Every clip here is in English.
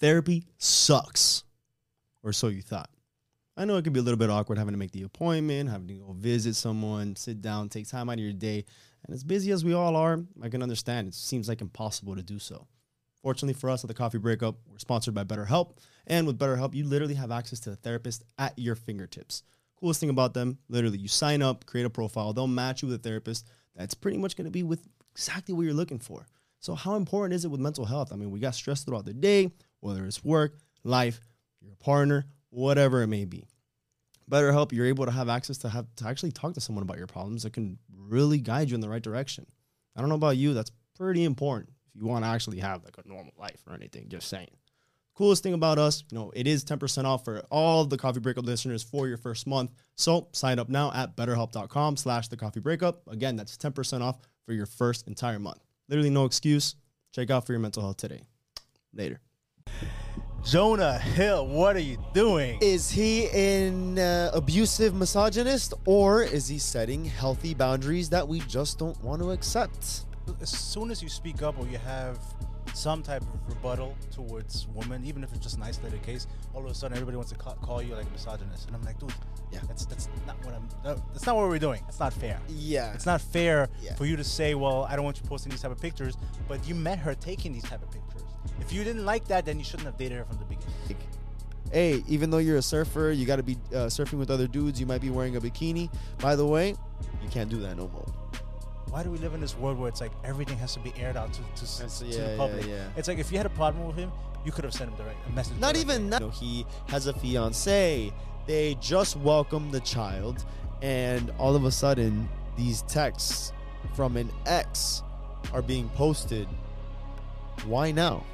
Therapy sucks, or so you thought. I know it can be a little bit awkward having to make the appointment, having to go visit someone, sit down, take time out of your day. And as busy as we all are, I can understand it seems like impossible to do so. Fortunately for us at the Coffee Breakup, we're sponsored by BetterHelp. And with BetterHelp, you literally have access to a therapist at your fingertips. Coolest thing about them, literally, you sign up, create a profile, they'll match you with a therapist that's pretty much gonna be with exactly what you're looking for. So, how important is it with mental health? I mean, we got stressed throughout the day, whether it's work, life, your partner, whatever it may be. BetterHelp, you're able to have access to have to actually talk to someone about your problems that can really guide you in the right direction. I don't know about you, that's pretty important if you want to actually have like a normal life or anything. Just saying. Coolest thing about us, you know, it is 10% off for all the coffee breakup listeners for your first month. So sign up now at betterhelp.com slash the coffee breakup. Again, that's 10% off for your first entire month. Literally no excuse. Check out for your mental health today. Later. Jonah Hill, what are you doing? Is he an uh, abusive misogynist or is he setting healthy boundaries that we just don't want to accept? As soon as you speak up or you have some type of rebuttal towards women, even if it's just an isolated case, all of a sudden everybody wants to ca- call you like a misogynist, and I'm like, dude, Yeah. that's that's not what I'm. That's not what we're doing. It's not fair. Yeah. It's not fair Yeah. for you to say, well, I don't want you posting these type of pictures, but you met her taking these type of pictures. If you didn't like that, then you shouldn't have dated her from the beginning. Hey, even though you're a surfer, you got to be uh, surfing with other dudes. You might be wearing a bikini. By the way, you can't do that no more. Why do we live in this world where it's like everything has to be aired out to, to, to yeah, the yeah, public? yeah. It's like if you had a problem with him, you could have sent him direct a message. Not directly. even that. You know, he has a fiance. They just welcomed the child, and all of a sudden, these texts from an ex are being posted. Why now?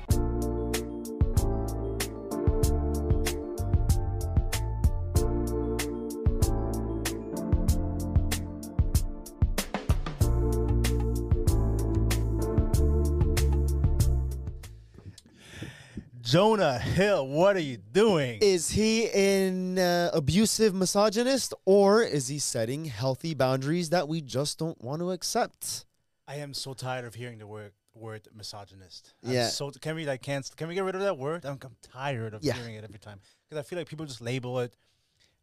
Jonah Hill, what are you doing? Is he an uh, abusive misogynist or is he setting healthy boundaries that we just don't want to accept? I am so tired of hearing the word word misogynist. I'm Yeah. So can we like cancel? Can we get rid of that word? I'm, I'm tired of Yeah. hearing it every time because I feel like people just label it.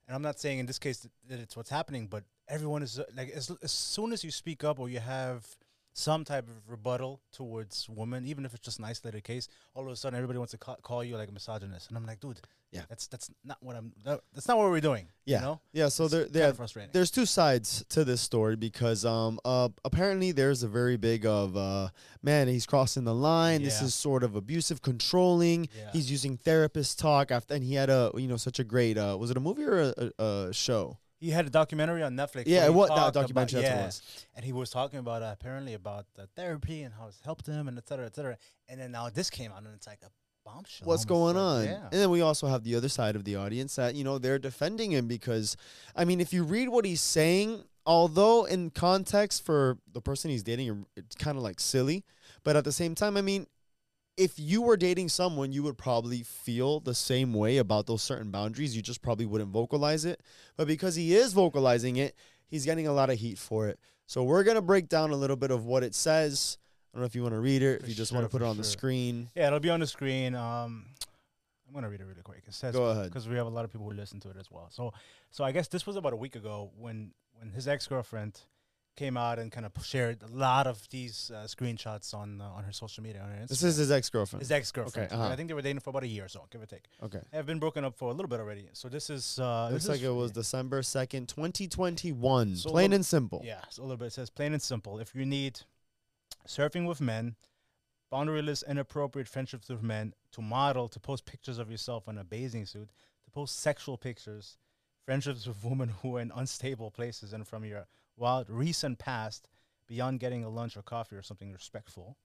And I'm not saying in this case that, that it's what's happening, but everyone is uh, like as, as soon as you speak up or you have some type of rebuttal towards women, even if it's just an isolated case, all of a sudden everybody wants to ca- call you like a misogynist, and I'm like, dude, Yeah. that's that's not what I'm. That, that's not what we're doing. Yeah. you know? Yeah, so It's there, there, frustrating. there's two sides to this story because um uh apparently there's a very big of uh man he's crossing the line. This is sort of abusive, controlling. Yeah. He's using therapist talk after, and he had a you know such a great uh was it a movie or a, a, a show? He had a documentary on Netflix. Yeah, he what- that documentary, About, it yeah, was. and he was talking about uh, apparently about the therapy and how it's helped him and et cetera, et cetera. And then now this came out and it's like a bombshell. What's going like- on? Yeah. And then we also have the other side of the audience that you know they're defending him because, I mean, if you read what he's saying, although in context for the person he's dating, it's kind of like silly, but at the same time, I mean, if you were dating someone, you would probably feel the same way about those certain boundaries. You just probably wouldn't vocalize it. But because he is vocalizing it, he's getting a lot of heat for it. So we're gonna break down a little bit of what it says. I don't know if you want to read it, if you just want to put it for on the screen. Yeah, it'll be on the screen. Um, I'm gonna read it really quick. It says Go ahead. because we have a lot of people who listen to it as well. So, so I guess this was about a week ago when when his ex girlfriend came out and kind of shared a lot of these uh, screenshots on uh, on her social media on her Instagram. This is his ex girlfriend. his ex girlfriend. Okay, uh-huh. I think they were dating for about a year or so, give or take. Okay. Have been broken up for a little bit already. So this is uh, Looks this like is- it was December 2nd, 2021. So Plain look- and simple. Yeah, so a little bit. It says plain and simple. If you need surfing with men, boundaryless, inappropriate friendships with men, to model, to post pictures of yourself in a bathing suit, to post sexual pictures, friendships with women who are in unstable places, and from your wild recent past, beyond getting a lunch or coffee or something respectful,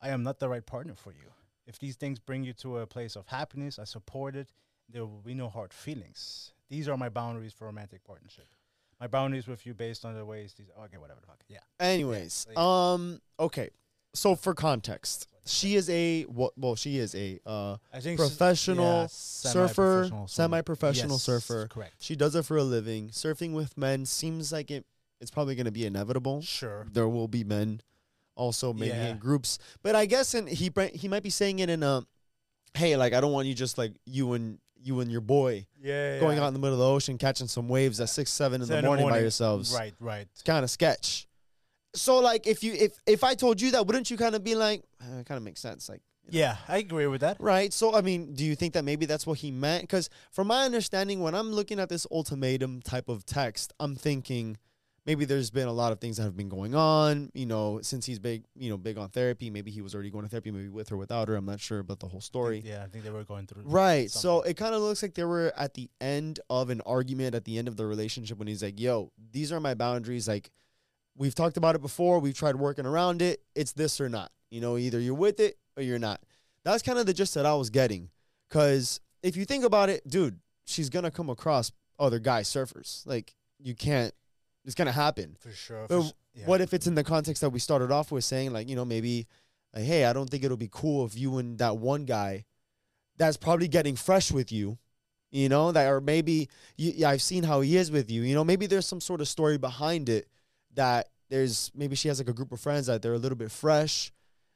I am not the right partner for you. If these things bring you to a place of happiness, I support it. There will be no hard feelings. These are my boundaries for romantic partnership. My boundaries with you based on the ways these. Okay, whatever the fuck. Yeah. Anyways, Yeah. um, okay. So for context, she is a what? Well, she is a uh, I think Professional yeah, surfer, semi-professional, semi-professional yes, surfer. Correct. She does it for a living. Surfing with men seems like it. It's probably going to be inevitable. Sure. There will be men, also maybe Yeah. in groups. But I guess in he he might be saying it in a hey, like I don't want you just like you and you and your boy Yeah, going out in the middle of the ocean catching some waves at six, seven in Seven the morning, by yourselves. Right, right. It's kind of sketch. So like if you if if I told you that, wouldn't you kind of be like, eh, it kind of makes sense, like. you know? Yeah, I agree with that. Right. So, I mean, do you think that maybe that's what he meant? Because, from my understanding, when I'm looking at this ultimatum type of text, I'm thinking maybe there's been a lot of things that have been going on. You know, since he's big, you know, big on therapy. Maybe he was already going to therapy, maybe with or without her. I'm not sure about the whole story. Yeah, I think they were going through. Right. So it kind of looks like they were at the end of an argument, at the end of the relationship, when he's like, "Yo, these are my boundaries. Like, we've talked about it before. We've tried working around it. It's this or not. You know, either you're with it or you're not." That's kind of the gist that I was getting. Because if you think about it, dude, she's gonna come across other guy surfers. Like, you can't. It's gonna happen. for sure. But for s- yeah. What if it's in the context that we started off with saying, like, you know, maybe, like, hey, I don't think it'll be cool if you and that one guy that's probably getting fresh with you, you know, that, or maybe you, yeah, I've seen how he is with you, you know, maybe there's some sort of story behind it that there's maybe she has like a group of friends that they're a little bit fresh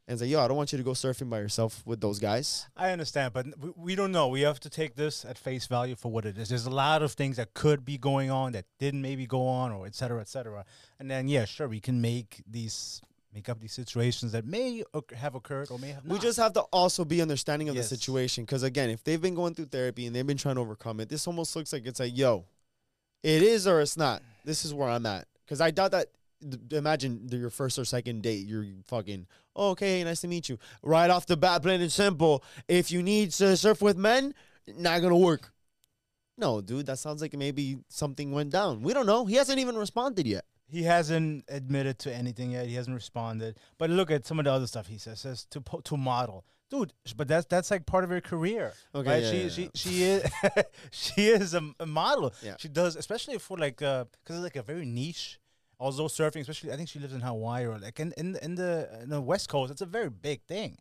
and it's like, yo, I don't want you to go surfing by yourself with those guys. I understand, but we, we don't know. We have to take this at face value for what it is. There's a lot of things that could be going on that didn't maybe go on, or et cetera, et cetera. And then, yeah, sure, we can make these make up these situations that may have occurred or may have not. We just have to also be understanding of Yes. the situation because again, if they've been going through therapy and they've been trying to overcome it, this almost looks like it's like, yo, it is or it's not. This is where I'm at because I doubt that. Imagine your first or second date, you're fucking oh, okay, nice to meet you. Right off the bat, plain and simple. If you need to surf with men, not gonna work. No, dude, that sounds like maybe something went down. We don't know. He hasn't even responded yet. He hasn't admitted to anything yet. He hasn't responded. But look at some of the other stuff he says. Says to po- to model, dude. But that's that's like part of her career. Okay, right? yeah, she yeah, she yeah. she is she is a, a model. Yeah. She does, especially for like uh, because it's like a very niche. Although surfing, especially, I think she lives in Hawaii or like in in, in the in the West Coast. It's a very big thing,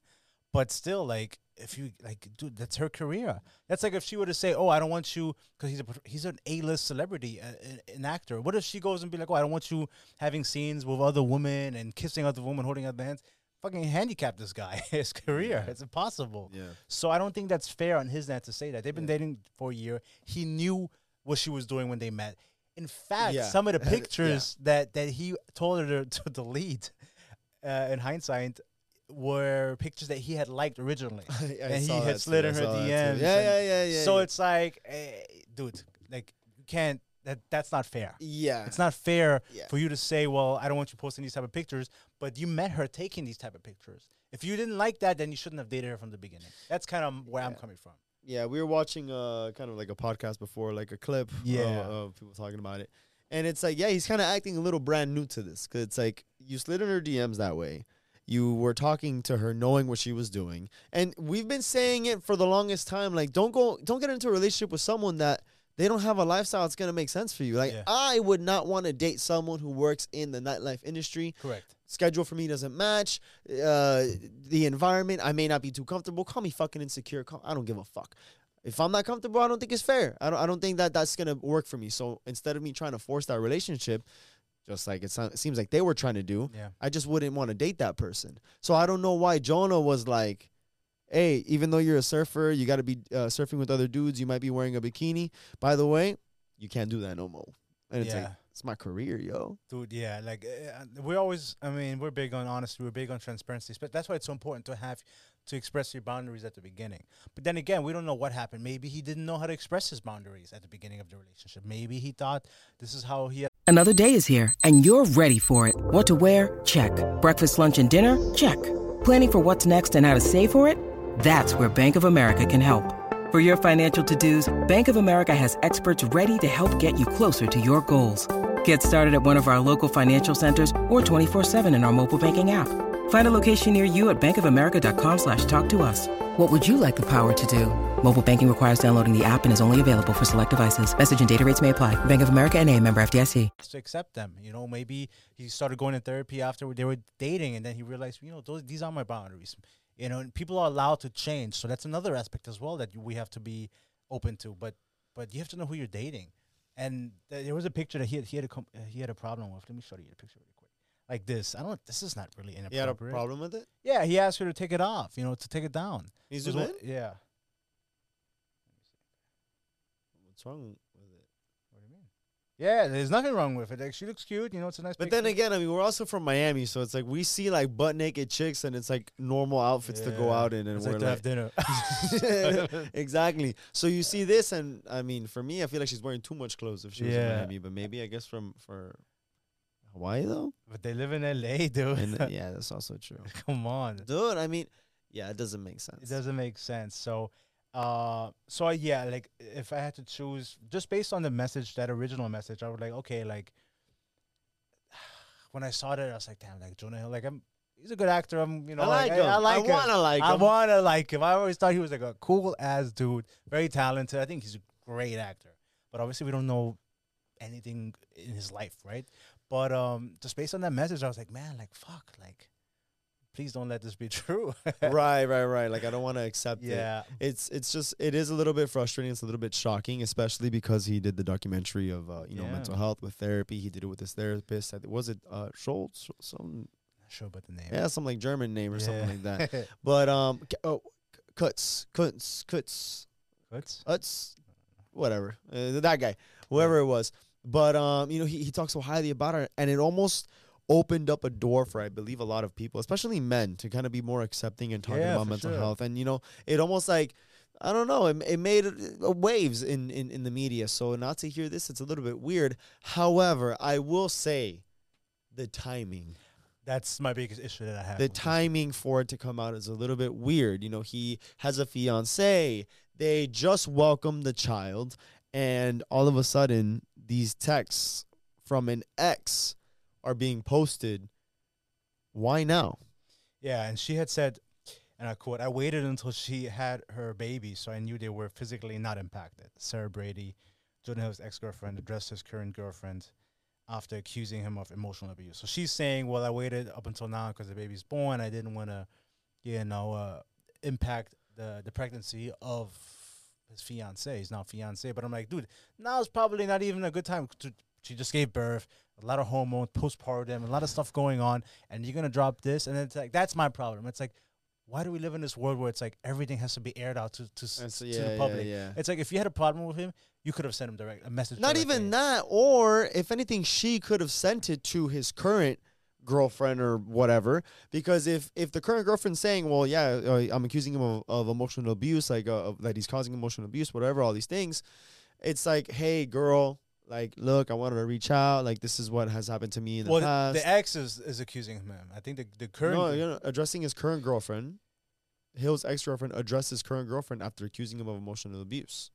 but still, like if you like, dude, that's her career. That's like if she were to say, "Oh, I don't want you," because he's a he's an A list celebrity, uh, an, an actor. What if she goes and be like, "Oh, I don't want you having scenes with other women and kissing other women, holding other hands." Fucking handicap this guy, his career. It's impossible. Yeah. So I don't think that's fair on his net to say that. They've been Yeah. dating for a year. He knew what she was doing when they met. In fact, Yeah. some of the Yeah. pictures that that he told her to, to delete, uh, in hindsight, were pictures that he had liked originally. and he had slid in her. DMs. Yeah, yeah, yeah, yeah. So yeah. it's like, eh, dude, like you can't. That that's not fair. yeah. It's not fair Yeah. for you to say, "Well, I don't want you posting these type of pictures," but you met her taking these type of pictures. If you didn't like that, then you shouldn't have dated her from the beginning. That's kind of where I'm coming from. Yeah, we were watching uh kind of like a podcast before, like a clip uh, Yeah. of people talking about it. And it's like, yeah, he's kind of acting a little brand new to this cuz it's like you slid in her DMs that way. You were talking to her knowing what she was doing. And we've been saying it for the longest time like don't go don't get into a relationship with someone that they don't have a lifestyle that's going to make sense for you. Like Yeah. I would not want to date someone who works in the nightlife industry Correct. schedule for me doesn't match uh the environment i may not be too comfortable call me fucking insecure call, i don't give a fuck if i'm not comfortable i don't think it's fair i don't, I don't think that that's gonna work for me so instead of me trying to force that relationship just like it, sound, it seems like they were trying to do Yeah. i just wouldn't want to date that person so i don't know why jonah was like hey even though you're a surfer you got to be uh, surfing with other dudes you might be wearing a bikini by the way you can't do that no more and it's like it's my career yo Dude, yeah, like uh, we always, I mean, we're big on honesty, we're big on transparency, but that's why it's so important to have to express your boundaries at the beginning. But then again, we don't know what happened. Maybe he didn't know how to express his boundaries at the beginning of the relationship. Maybe he thought this is how he. Another day is here, and you're ready for it. What to wear? Check. Breakfast, lunch, and dinner? Check. Planning for what's next and how to save for it? That's where Bank of America can help. For your financial to dos, Bank of America has experts ready to help get you closer to your goals. Get started at one of our local financial centers or 24-7 in our mobile banking app. Find a location near you at bankofamerica.com slash talk to us. What would you like the power to do? Mobile banking requires downloading the app and is only available for select devices. Message and data rates may apply. Bank of America and a member FDIC. to accept them. You know, maybe he started going to therapy after they were dating, and then he realized, you know, those these are my boundaries you know, and people are allowed to change. So that's another aspect as well that we have to be open to. But but you have to know who you're dating. And th- there was a picture that he had, he had a com- uh, he had a problem with. Let me show you the picture really quick. Like this. I don't. This is not really inappropriate. He had a problem with it. Yeah, he asked her to take it off. You know, to take it down. He's just man. Yeah. What's wrong? Yeah, there's nothing wrong with it. Like, she looks cute. You know, it's a nice. But picture. then again, I mean, we're also from Miami, so it's like we see like butt naked chicks, and it's like normal outfits to go out in, and It's we're like to like, have dinner. exactly. So you see this, and I mean, for me, I feel like she's wearing too much clothes if she was in Miami. But maybe I guess from for Hawaii though, but they live in LA, dude. and yeah, that's also true, Come on. dude. I mean, yeah, it doesn't make sense. It doesn't make sense. So, uh, so yeah, like if I had to choose, just based on the message, that original message, I would like, okay, like when I saw that, I was like, damn, like Jonah Hill, like I'm, he's a good actor. I'm, you know, I like I, him. I like I wanna like him. I wanna like him. I always thought he was like a cool ass dude, very talented. I think he's a great actor, but obviously we don't know anything in his life, right? But um, just based on that message, I was like, man, like fuck, like please don't let this be true. right, right, right. Like I don't want to accept it. yeah. It's it's just it is a little bit frustrating. It's a little bit shocking, especially because he did the documentary of uh, you know Yeah. mental health with therapy. He did it with his therapist. I Was it uh, Schultz? Some Not sure about the name. yeah, some like German name or something like that. But um, oh, K- Kutz, Kutz, Kutz, What's Utz, whatever. Uh, that guy, whoever it was. But um, you know, he he talks so highly about it, and it almost opened up a door for I believe a lot of people, especially men, to kind of be more accepting and talking Yeah, about mental sure. health. And you know, it almost like I don't know, it, it made uh, waves in, in in the media. So not to hear this, it's a little bit weird. However, I will say, the timing That's my biggest issue that I have. the timing for it to come out is a little bit weird. You know, he has a fiance. They just welcomed the child, and all of a sudden, these texts from an ex are being posted. Why now? Yeah, and she had said, and I quote, I waited until she had her baby so I knew they were physically not impacted. Sarah Brady, Jonah Hill's ex girlfriend, addressed his current girlfriend after accusing him of emotional abuse. So she's saying, Well, I waited up until now because the baby's born. I didn't want to, you know, uh, impact the, the pregnancy of his fiance. He's not fiance. But I'm like, dude, now is probably not even a good time. To, she just gave birth, a lot of hormones, postpartum, a lot of stuff going on, and you're gonna drop this, and then it's like that's my problem. It's like, why do we live in this world where it's like everything has to be aired out to to, so, to yeah, the yeah, public? yeah. It's like if you had a problem with him, you could have sent him direct a message. Not directly. even that, or if anything, she could have sent it to his current girlfriend or whatever. Because if if the current girlfriend's saying, "Well, yeah, uh, I'm accusing him of, of emotional abuse, like uh, of, that he's causing emotional abuse, whatever, all these things," it's like, "Hey, girl." Like, look, I wanted to reach out. Like, this is what has happened to me in the past. the ex is, is accusing him. I think the the current. no, you know, addressing his current girlfriend. Hill's ex girlfriend addressed his current girlfriend after accusing him of emotional abuse.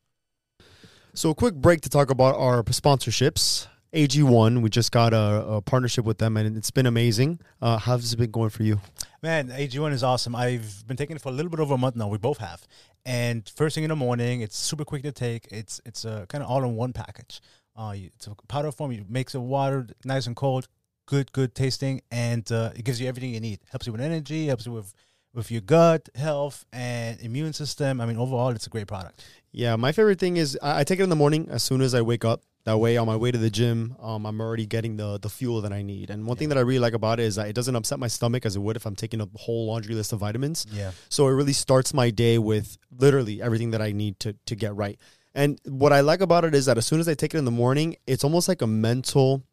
So, a quick break to talk about our sponsorships. AG1, we just got a, a partnership with them and it's been amazing. Uh, how's it been going for you? Man, AG1 is awesome. I've been taking it for a little bit over a month now. We both have. And first thing in the morning, it's super quick to take. It's it's a kind of all in one package. Uh, you, it's a powder form. You mix the water nice and cold, good good tasting, and uh, it gives you everything you need. Helps you with energy, helps you with with your gut health and immune system. I mean, overall, it's a great product. Yeah, my favorite thing is I, I take it in the morning as soon as I wake up. That way, on my way to the gym, um, I'm already getting the the fuel that I need. And one thing that I really like about it is that it doesn't upset my stomach as it would if I'm taking a whole laundry list of vitamins. Yeah, So it really starts my day with literally everything that I need to to get right. And what I like about it is that as soon as I take it in the morning, it's almost like a mental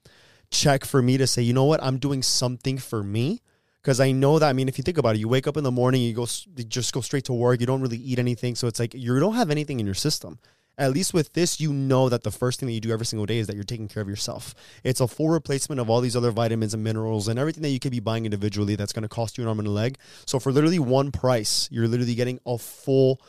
check for me to say, you know what, I'm doing something for me. Because I know that, I mean, if you think about it, you wake up in the morning, you go, you just go straight to work, you don't really eat anything. So it's like you don't have anything in your system. At least with this, you know that the first thing that you do every single day is that you're taking care of yourself. It's a full replacement of all these other vitamins and minerals and everything that you could be buying individually that's going to cost you an arm and a leg. So for literally one price, you're literally getting a full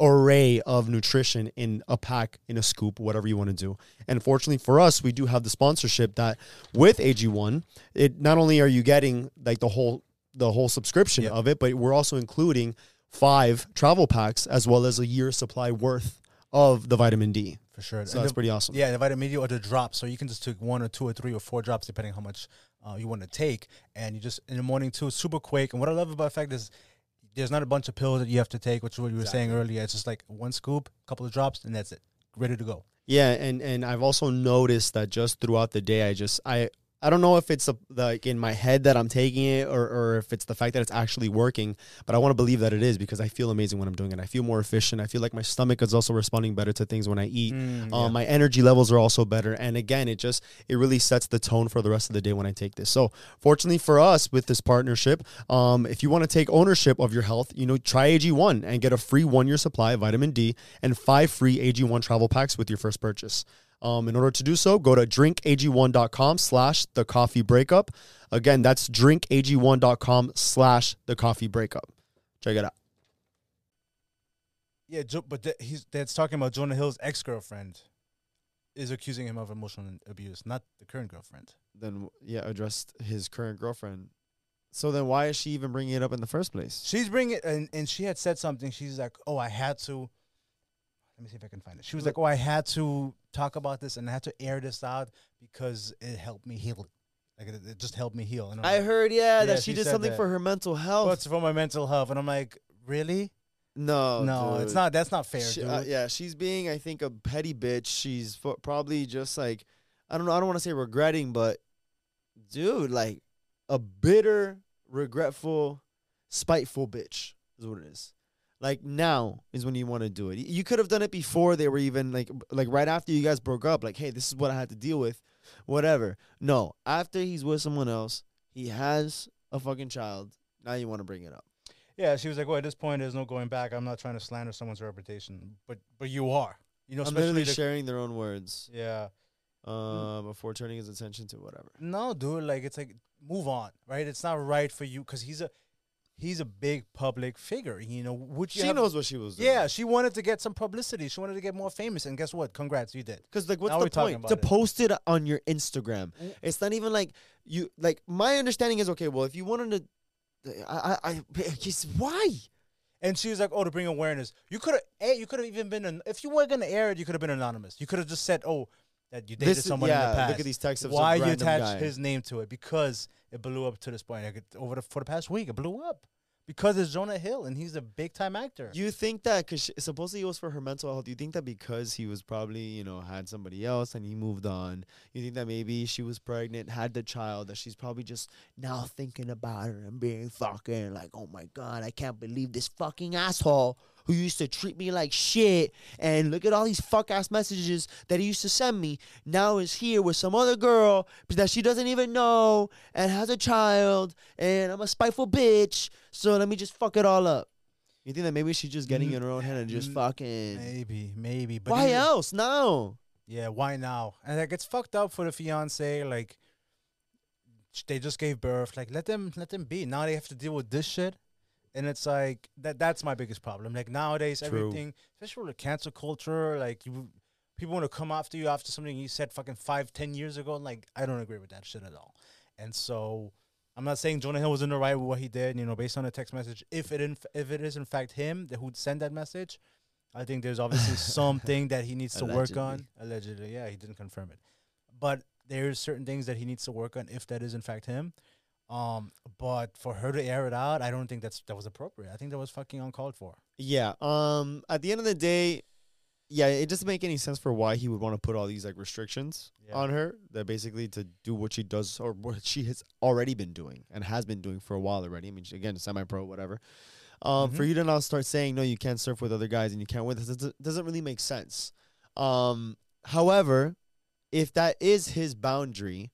array of nutrition in a pack, in a scoop, whatever you want to do. And fortunately for us, we do have the sponsorship that with AG1, it not only are you getting like the whole the whole subscription Yep. of it, but we're also including five travel packs as well as a year's supply worth of the vitamin D. for sure. So And that's the- pretty awesome. Yeah, the vitamin D or the drops. So you can just take one or two or three or four drops, depending how much uh, you want to take. And you just in the morning too, super quick. And what I love about the fact is there's not a bunch of pills that you have to take, which is what you were saying earlier. It's just like one scoop, a couple of drops, and that's it. Ready to go. Yeah, and and I've also noticed that just throughout the day, I just I I don't know if it's a, like in my head that I'm taking it or, or if it's the fact that it's actually working, but I want to believe that it is because I feel amazing when I'm doing it. I feel more efficient. I feel like my stomach is also responding better to things when I eat. Mm, Um. My energy levels are also better. And again, it just, it really sets the tone for the rest of the day when I take this. So fortunately for us with this partnership, um, if you want to take ownership of your health, you know, try AG1 and get a free one year supply of vitamin D and five free AG1 travel packs with your first purchase. Um, in order to do so, go to drinkag1.com slash the coffee breakup. Again, that's drinkag1.com slash the coffee breakup. Check it out. Yeah, jo- but th- he's that's talking about Jonah Hill's ex girlfriend is accusing him of emotional abuse, not the current girlfriend. Then, yeah, addressed his current girlfriend. So then why is she even bringing it up in the first place? She's bringing and and she had said something. She's like, "Oh, I had to." Let me see if I can find it. She was like, "Oh, I had to talk about this and I had to air this out because it helped me heal. Like it, it just helped me heal." And I'm I like, heard, yeah, that she, did said something that. for her mental health. "Oh, it's for my mental health," and I'm like, "Really? no, no, it's not. That's not fair, She- dude." uh, yeah, she's being, I think, a petty bitch. She's fo- probably just like, I don't know. I don't want to say regretting, but dude, like a bitter, regretful, spiteful bitch is what it is. Like now is when you want to do it. You could have done it before they were even like like right after you guys broke up. Like, hey, this is what I had to deal with, whatever. No, after he's with someone else, he has a fucking child. Now you want to bring it up. Yeah, she was like, "Well, at this point, there's no going back. I'm not trying to slander someone's reputation, but but you are. You know, I'm literally the, sharing their own words yeah. uh, before turning his attention to whatever. No, dude, like it's like move on, right? It's not right for you because he's a he's a big public figure. You know, would She have- knows what she was doing. Yeah, she wanted to get some publicity. She wanted to get more famous, and guess what? Congrats, you did. Because like, what's Now the we're point about to it. post it on your Instagram? Mm. It's not even like you like. My understanding is okay. Well, if you wanted to, I, I, I just why? And she was like, "Oh, to bring awareness. You could have, you could have even been, an, if you were gonna air it, you could have been anonymous. You could have just said, oh, that you dated This is- someone in yeah, the look at these texts of some Why you attach guy. his name to it? Because it blew up to this point. Like over the for the past week, it blew up because it's Jonah Hill, and he's a big time actor. You think that because supposedly it was for her mental health? You think that because he was probably you know had somebody else and he moved on? You think that maybe she was pregnant, had the child, that she's probably just now thinking about her and being fucking like, oh my god, I can't believe this fucking asshole who used to treat me like shit and look at all these fuck ass messages that he used to send me now is here with some other girl that she doesn't even know and has a child and I'm a spiteful bitch so let me just fuck it all up. You think that maybe she's just getting Mm, in her own head and just mm, fucking maybe, maybe, but why else? No. Yeah, why now? And like it's fucked up for the fiance. Like they just gave birth. Like let them let them be. Now they have to deal with this shit. And it's like that. That's my biggest problem. Like nowadays, True. everything, especially with the cancel culture, like you, people want to come after you after something you said fucking five, ten years ago. Like I don't agree with that shit at all. And so, I'm not saying Jonah Hill was in the right with what he did. You know, based on the text message, if it in, if it is in fact him that who'd send that message, I think there's obviously something that he needs to work on. Allegedly, yeah, he didn't confirm it, but there's certain things that he needs to work on if that is in fact him. Um, but for her to air it out, I don't think that's that was appropriate. I think that was fucking uncalled for. Yeah. Um. At the end of the day, yeah, it doesn't make any sense for why he would want to put all these like restrictions Yeah. on her. That basically to do what she does or what she has already been doing and has been doing for a while already. I mean, she, again, semi-pro, whatever. Um, for Mhm. you to now start saying no, you can't surf with other guys and you can't with us, doesn't, doesn't really make sense. Um. However, if that is his boundary,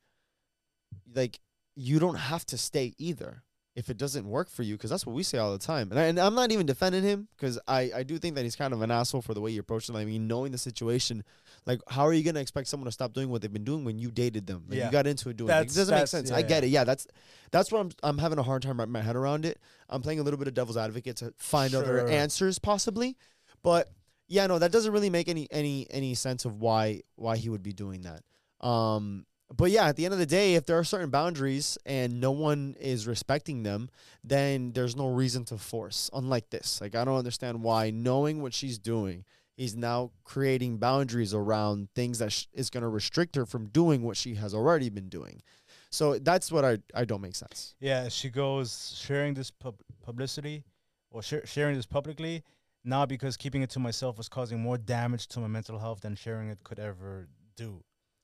like you don't have to stay either if it doesn't work for you because that's what we say all the time. And, I, and i'm not even defending him because I, I do think that he's kind of an asshole for the way he approached it i mean knowing the situation like how are you going to expect someone to stop doing what they've been doing when you dated them? Like Yeah. you got into it doing it. Like, it doesn't make sense. Yeah, i get yeah. it. Yeah that's that's what i'm i'm having a hard time wrapping my head around it. I'm playing a little bit of devil's advocate to find other answers possibly. But yeah no that doesn't really make any any any sense of why why he would be doing that. Um but yeah, at the end of the day, if there are certain boundaries and no one is respecting them, then there's no reason to force. Unlike this, like I don't understand why, knowing what she's doing, he's now creating boundaries around things that sh- is going to restrict her from doing what she has already been doing. So that's what I I don't make sense. Yeah, she goes sharing this pub- publicity or sh- sharing this publicly now because keeping it to myself was causing more damage to my mental health than sharing it could ever do.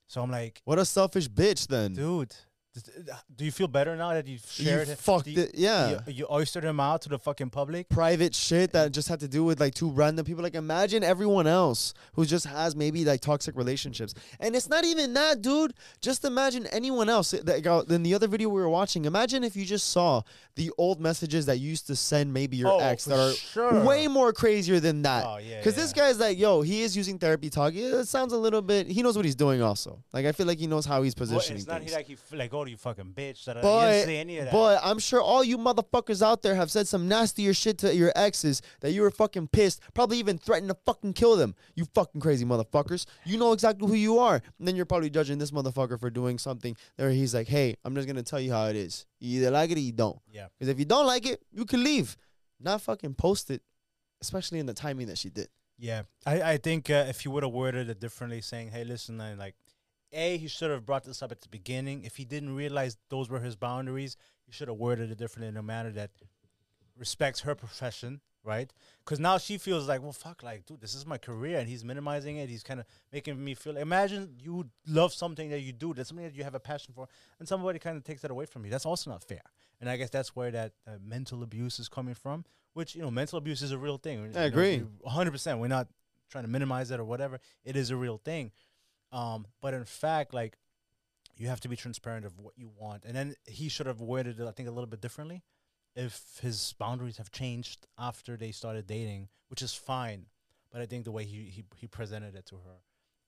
So I'm like, What a selfish bitch then. dude, Do you feel better now that you've shared you it? fucked it. Yeah. You, you oystered him out to the fucking public. private shit that just had to do with like two random people. Like imagine everyone else who just has maybe like toxic relationships, and it's not even that, dude. Just imagine anyone else. That got, in the other video we were watching, imagine if you just saw the old messages that you used to send maybe your Oh, ex that are sure. way more crazier than that. Oh, yeah, Because this guy's like, yo, he is using therapy talk. Yeah, It sounds a little bit. He knows what he's doing. Also, like I feel like he knows how he's positioning. Well, it's not things. he like f- like oh you fucking bitch that I But, didn't say any of that. but I'm sure all you motherfuckers out there have said some nastier shit to your exes that you were fucking pissed, probably even threatened to fucking kill them. You fucking crazy motherfuckers. You know exactly who you are. And then you're probably judging this motherfucker for doing something where he's like, hey, I'm just gonna tell you how it is. You either like it or you don't. yeah, Because if you don't like it, you can leave. Not fucking post it, especially in the timing that she did. yeah. I I think uh, if you would have worded it differently, saying hey listen, I like. A, he should have brought this up at the beginning. If he didn't realize those were his boundaries, he should have worded it differently in a manner that respects her profession, right? Because now she feels like, well, fuck, like, dude, this is my career, and he's minimizing it. He's kind of making me feel. Imagine you love something that you do, that's something that you have a passion for, and somebody kind of takes that away from you. That's also not fair. And I guess that's where that uh, mental abuse is coming from. Which you know, mental abuse is a real thing. I agree. One hundred percent. We're not trying to minimize it or whatever. It is a real thing. Um, but in fact, like you have to be transparent of what you want. And then he should have worded it, I think, a little bit differently. If his boundaries have changed after they started dating, which is fine, but I think the way he he, he presented it to her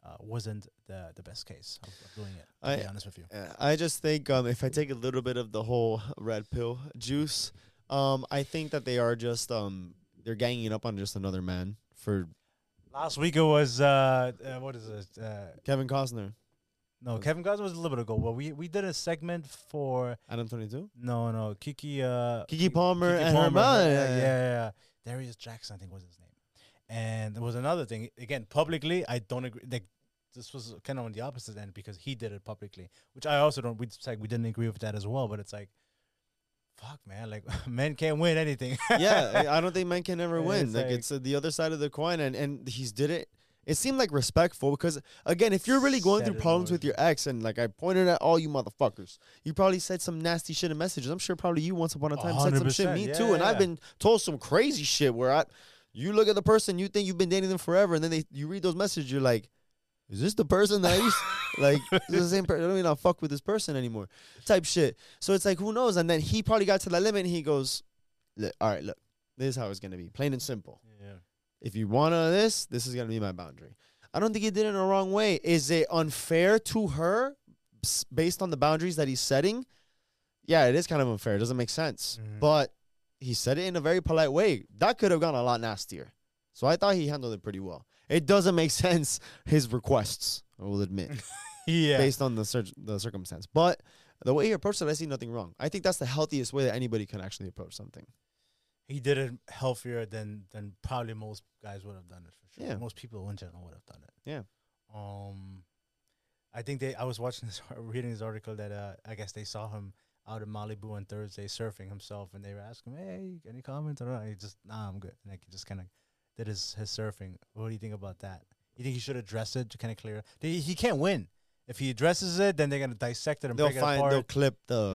uh, wasn't the the best case of, of doing it. To I- be honest with you, Uh, I just think um, if I take a little bit of the whole red pill juice, um, I think that they are just um, they're ganging up on just another man for last week it was uh, uh what is it? Uh, Kevin Costner, no, Kevin Costner was a little bit ago, but we we did a segment for Adam Twenty Two, no no Keke uh Keke Palmer, Keke and her Palmer, Yeah, yeah, yeah. yeah, yeah. Darius Jackson, I think was his name. And there was another thing. Again, publicly, I don't agree. Like, this was kind of on the opposite end because he did it publicly, which I also don't. We like we didn't agree with that as well. But it's like, fuck, man. Like, men can't win anything. yeah, I don't think men can ever It's win. Like, like- it's uh, the other side of the coin, and and he's did it. It seemed like respectful because again, if you're really going through problems with your ex, and like I pointed at all you motherfuckers, you probably said some nasty shit in messages. I'm sure probably you once upon a time said some shit. Me yeah, too, and I've been told some crazy shit where I, you look at the person, you think you've been dating them forever, and then they you read those messages, you're like, is this the person that I used? like, is the same person? I don't even not fuck with this person anymore. Type shit. So it's like, who knows? And then he probably got to that limit, and he goes, all right, look, this is how it's gonna be, plain and simple yeah. if you want to this, this is gonna be my boundary. I don't think he did it in a wrong way. Is it unfair to her based on the boundaries that he's setting? Yeah, it is kind of unfair. It doesn't make sense. Mhm. But he said it in a very polite way. That could have gone a lot nastier. So I thought he handled it pretty well. It doesn't make sense his requests. I will admit, Yeah. based on the cir- the circumstance. But the way he approached it, I see nothing wrong. I think that's the healthiest way that anybody can actually approach something. he did it healthier than than probably most guys would have done it for sure. Yeah. Most people in general would have done it. Yeah. Um, I think they. I was watching this, reading this article that uh, I guess they saw him out in Malibu on Thursday surfing himself, and they were asking him, "Hey, any comments?" Or he just, "Nah, I'm good." And like he just kind of did his his surfing. What do you think about that? You think he should address it to kind of clear? He, he can't win. If he addresses it, then they're gonna dissect it and They'll break it find apart. they'll clip the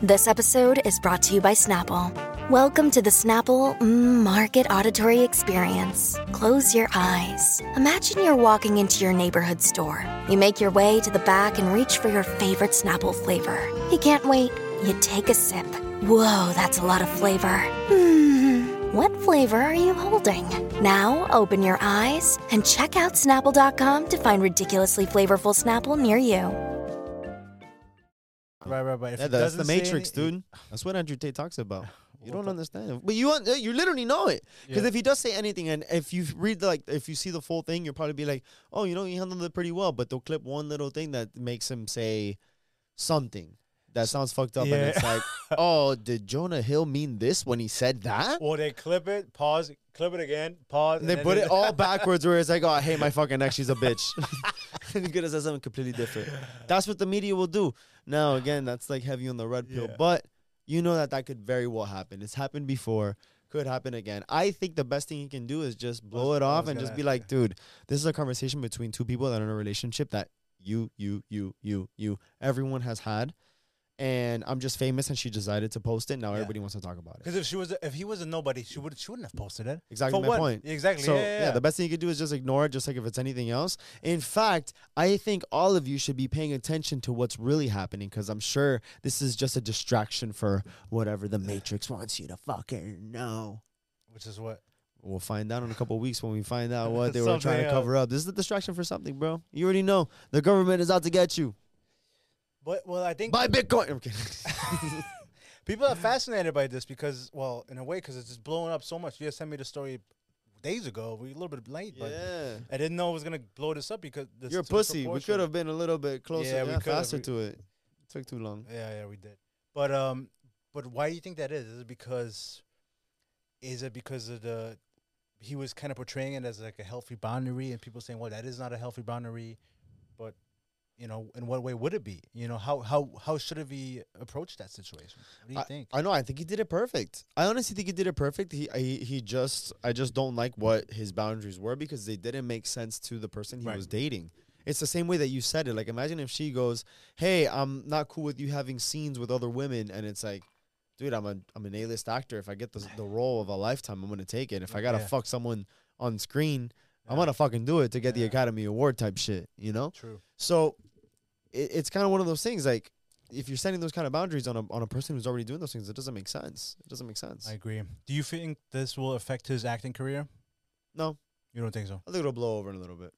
This episode is brought to you by Snapple. Welcome to the Snapple mm, Market Auditory Experience. Close your eyes. Imagine you're walking into your neighborhood store. You make your way to the back and reach for your favorite Snapple flavor. You can't wait. You take a sip. Whoa, that's a lot of flavor. Hmm, what flavor are you holding? Now open your eyes and check out Snapple.com to find ridiculously flavorful Snapple near you. right, right, right. If Yeah, he that's the doesn't say Matrix, any- dude. That's what Andrew Tate talks about. You What don't the- understand, but you un- you literally know it because Yeah. if he does say anything, and if you read the, like, if you see the full thing, you'll probably be like, oh, you know, he handled it pretty well. But they'll clip one little thing that makes him say something that sounds fucked up, and it's like, oh, did Jonah Hill mean this when he said that? Or they clip it, pause, clip it again, pause. And they put it all backwards where it's like, oh, I hate my fucking ex. She's a bitch. and he could have said something completely different. That's what the media will do. Now, again, that's like heavy on the red pill. Yeah. But you know that that could very well happen. It's happened before. Could happen again. I think the best thing you can do is just blow was- it off and just be like, dude, this is a conversation between two people that are in a relationship that you, you, you, you, you. Everyone has had, and I'm just famous, and she decided to post it. Now everybody wants to talk about it. Because if she was, if he was a nobody, she would, she wouldn't have posted it. Exactly For my what? point. Exactly. So yeah, yeah, yeah. the best thing you could do is just ignore it, just like if it's anything else. In fact, I think all of you should be paying attention to what's really happening because I'm sure this is just a distraction for whatever the Matrix wants you to fucking know. Which is what. We'll find out in a couple weeks when we find out what they were trying to cover up. This is a distraction for something, bro. You already know the government is out to get you. But well, I think Buy Bitcoin. I'm kidding. people are fascinated by this because, well, in a way, because it's just blowing up so much. You just sent me the story days ago. We were a little bit late, but yeah. I didn't know it was gonna blow this up because this You're a pussy. We could have been a little bit closer, Yeah, we yeah, could've. faster We- to it. Took too long. Yeah, yeah, we did. But um, but why do you think that is? Is it because, is it because of the, he was kind of portraying it as like a healthy boundary, and people saying, well, that is not a healthy boundary, but, you know, in what way would it be? You know, how how how should have he approached that situation? What do you think? I know. I think he did it perfect. I honestly think he did it perfect. He, he he just I just don't like what his boundaries were because they didn't make sense to the person he Right. was dating. It's the same way that you said it. Like imagine if she goes, "Hey, I'm not cool with you having scenes with other women," and it's like, dude, I'm a I'm an A-list actor. If I get the the role of a lifetime, I'm gonna take it. If I gotta Yeah. fuck someone on screen, I'm gonna fucking do it to get the Academy Award type shit. You know? True. So it, it's kind of one of those things like if you're setting those kind of boundaries on a on a person who's already doing those things, it doesn't make sense. It doesn't make sense. I agree. Do you think this will affect his acting career? no, You don't think so? I think it'll blow over in a little bit.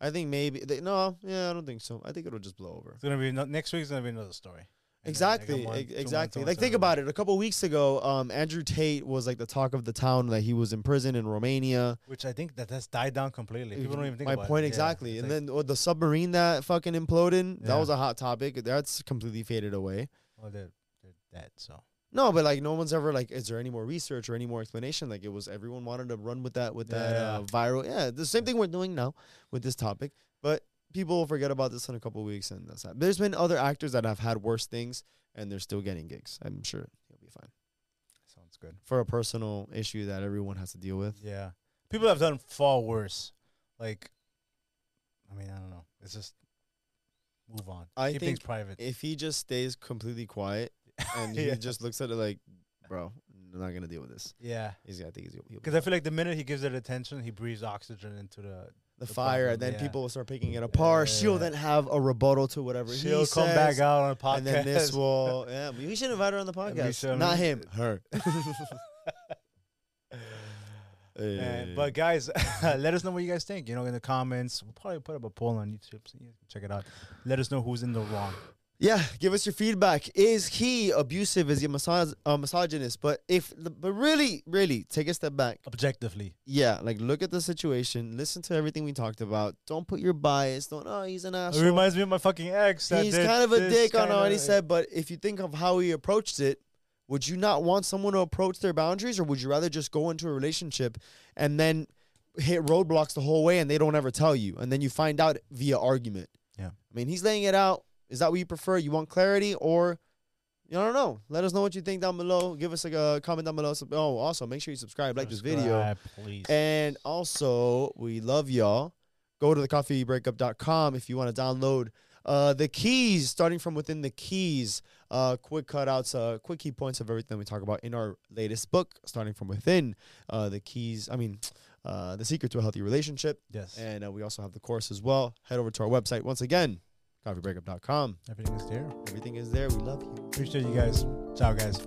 I think maybe they, no, yeah, I don't think so. I think it'll just blow over. It's gonna be no, next week's gonna be another story. And like, a Exactly, month, ex- two months, exactly. Like think about it. A couple weeks ago, um, Andrew Tate was like the talk of the town. That he was in prison in Romania. Which I think that that's died down completely. People don't even think My about point it. Yeah, exactly. it's and like, then oh, the submarine that fucking imploded. That was a hot topic. That's completely faded away. well, they're, they're dead. So No, but like no one's ever like, is there any more research or any more explanation? Like it was everyone wanted to run with that with that uh, viral. Yeah, the same thing we're doing now with this topic. But people will forget about this in a couple weeks, and that's that. There's been other actors that have had worse things, and they're still getting gigs. I'm sure he'll be fine sounds good. for a personal issue that everyone has to deal with. Yeah, people have done far worse. Like, I mean, I don't know. It's just move on. I Keep things think private. If he just stays completely quiet and Yeah. he just looks at it like, bro, I'm not gonna deal with this. yeah, He's I think he's because I feel like the minute he gives it attention, he breathes oxygen into the. The, the fire, problem, and then yeah. people will start picking it apart. Yeah. She'll then have a rebuttal to whatever She'll he come back out on a podcast. And then this will, yeah, we should invite her on the podcast. Not him, her. Man, but eh. guys, let us know what you guys think. You know, in the comments. We'll probably put up a poll on YouTube, so you can check it out. Let us know who's in the wrong. Yeah, give us your feedback. Is he abusive? Is he a misog- uh, misogynist? But if, but really, really, take a step back. Objectively, Yeah, like look at the situation, listen to everything we talked about. Don't put your bias. Don't. Oh, he's an asshole. it reminds me of my fucking ex. that He's kind of a dick on what he said, but if you think of how he approached it, would you not want someone to approach their boundaries, or would you rather just go into a relationship and then hit roadblocks the whole way and they don't ever tell you, and then you find out via argument? Yeah. I mean, he's laying it out. Is that what you prefer? You want clarity, or I don't know. Let us know what you think down below. Give us like a comment down below. Oh, also make sure you subscribe, like this video. Please. And also, we love y'all. Go to thecoffeebreakup.com if you want to download uh, the keys, starting from within the keys, uh, quick cutouts, uh, quick key points of everything we talk about in our latest book, starting from within uh, the keys. I mean, uh, the secret to a healthy relationship. yes, And uh, we also have the course as well. Head over to our website once again, coffeebreakup.com. everything is there. Everything is there. We love you. Appreciate you guys. Ciao, guys.